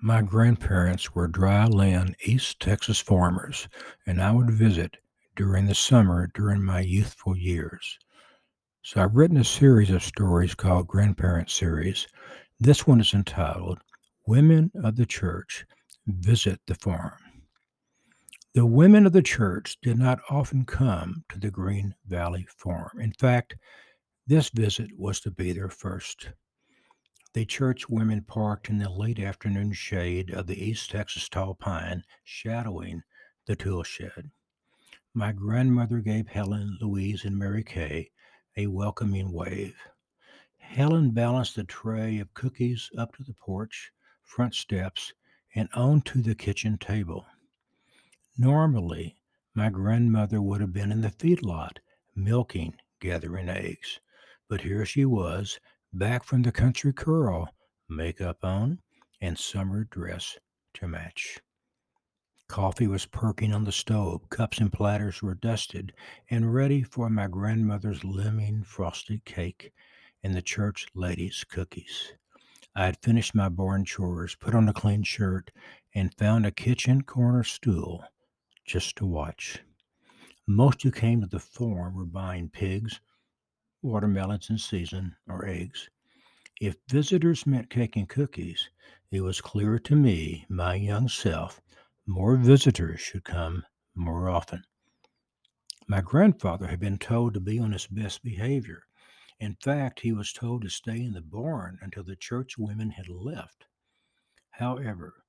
My grandparents were dry land East Texas farmers, and I would visit during the summer during my youthful years. So I've written a series of stories called Grandparent Series. This one is entitled Women of the Church Visit the Farm. The women of the church did not often come to the Green Valley Farm. In fact, this visit was to be their first. The church women parked in the late afternoon shade of the East Texas tall pine, shadowing the tool shed. My grandmother gave Helen, Louise, and Mary Kay a welcoming wave. Helen balanced the tray of cookies up to the porch, front steps, and onto the kitchen table. Normally, my grandmother would have been in the feedlot, milking, gathering eggs. But here she was, back from the country curl, makeup on, and summer dress to match. Coffee was perking on the stove, cups and platters were dusted and ready for my grandmother's lemon frosted cake and the church ladies' cookies. I had finished my barn chores, put on a clean shirt, and found a kitchen corner stool just to watch. Most who came to the farm were buying pigs, watermelons in season, or eggs. If visitors meant cake and cookies, it was clear to me, my young self, more visitors should come more often. My grandfather had been told to be on his best behavior. In fact, he was told to stay in the barn until the church women had left. However,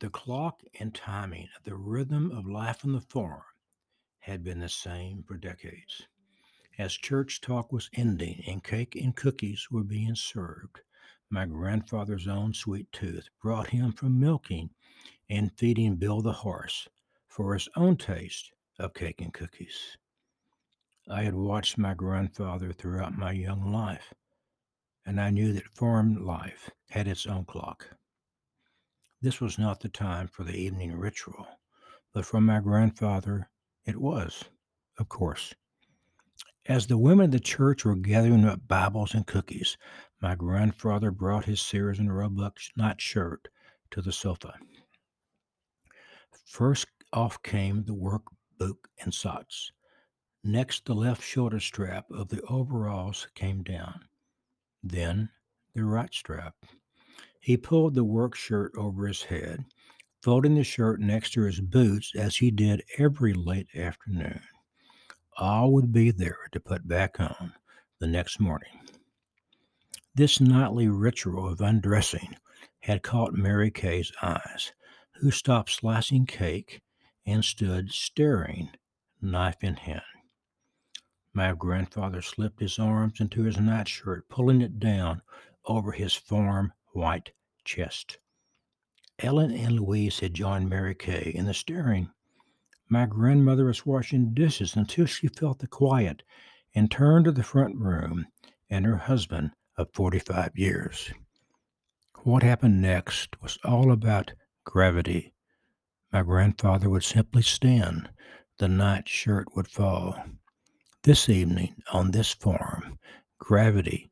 the clock and timing the rhythm of life on the farm had been the same for decades. As church talk was ending and cake and cookies were being served, my grandfather's own sweet tooth brought him from milking and feeding Bill the horse for his own taste of cake and cookies. I had watched my grandfather throughout my young life, and I knew that farm life had its own clock. This was not the time for the evening ritual, but for my grandfather, it was, of course. As the women of the church were gathering up Bibles and cookies, my grandfather brought his Sears and Roebuck knot shirt to the sofa. First off came the work boot and socks. Next, the left shoulder strap of the overalls came down. Then, the right strap. He pulled the work shirt over his head, folding the shirt next to his boots as he did every late afternoon. All would be there to put back on the next morning. This nightly ritual of undressing had caught Mary Kay's eyes, who stopped slicing cake and stood staring, knife in hand. My grandfather slipped his arms into his nightshirt, pulling it down over his farm white chest. Helen and Louise had joined Mary Kay in the steering. My grandmother was washing dishes until she felt the quiet and turned to the front room and her husband of 45 years. What happened next was all about gravity. My grandfather would simply stand, the night shirt would fall. This evening on this farm, gravity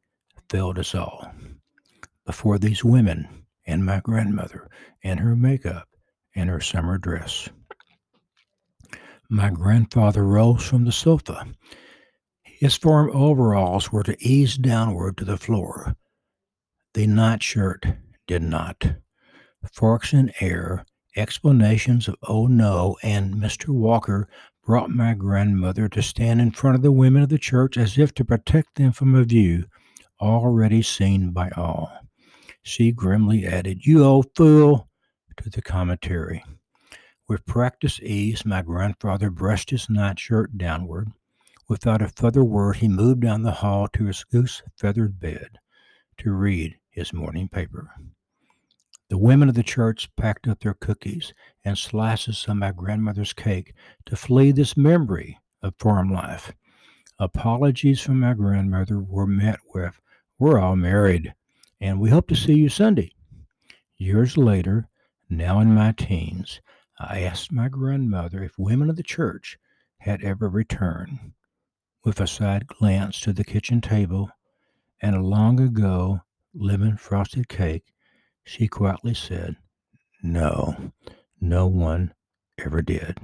filled us all. Before these women, and my grandmother and her makeup and her summer dress. My grandfather rose from the sofa. His farm overalls were to ease downward to the floor. The nightshirt did not. Forks in air, explanations of oh no and Mr. Walker brought my grandmother to stand in front of the women of the church as if to protect them from a view already seen by all. She grimly added, You old fool, to the commentary. With practiced ease, my grandfather brushed his nightshirt downward. Without a further word, he moved down the hall to his goose feathered bed to read his morning paper. The women of the church packed up their cookies and slices of my grandmother's cake to flee this memory of farm life. Apologies from my grandmother were met with, We're all married and we hope to see you Sunday. Years later, now in my teens, I asked my grandmother if women of the church had ever returned. With a side glance to the kitchen table and a long ago lemon frosted cake, she quietly said, No, no one ever did.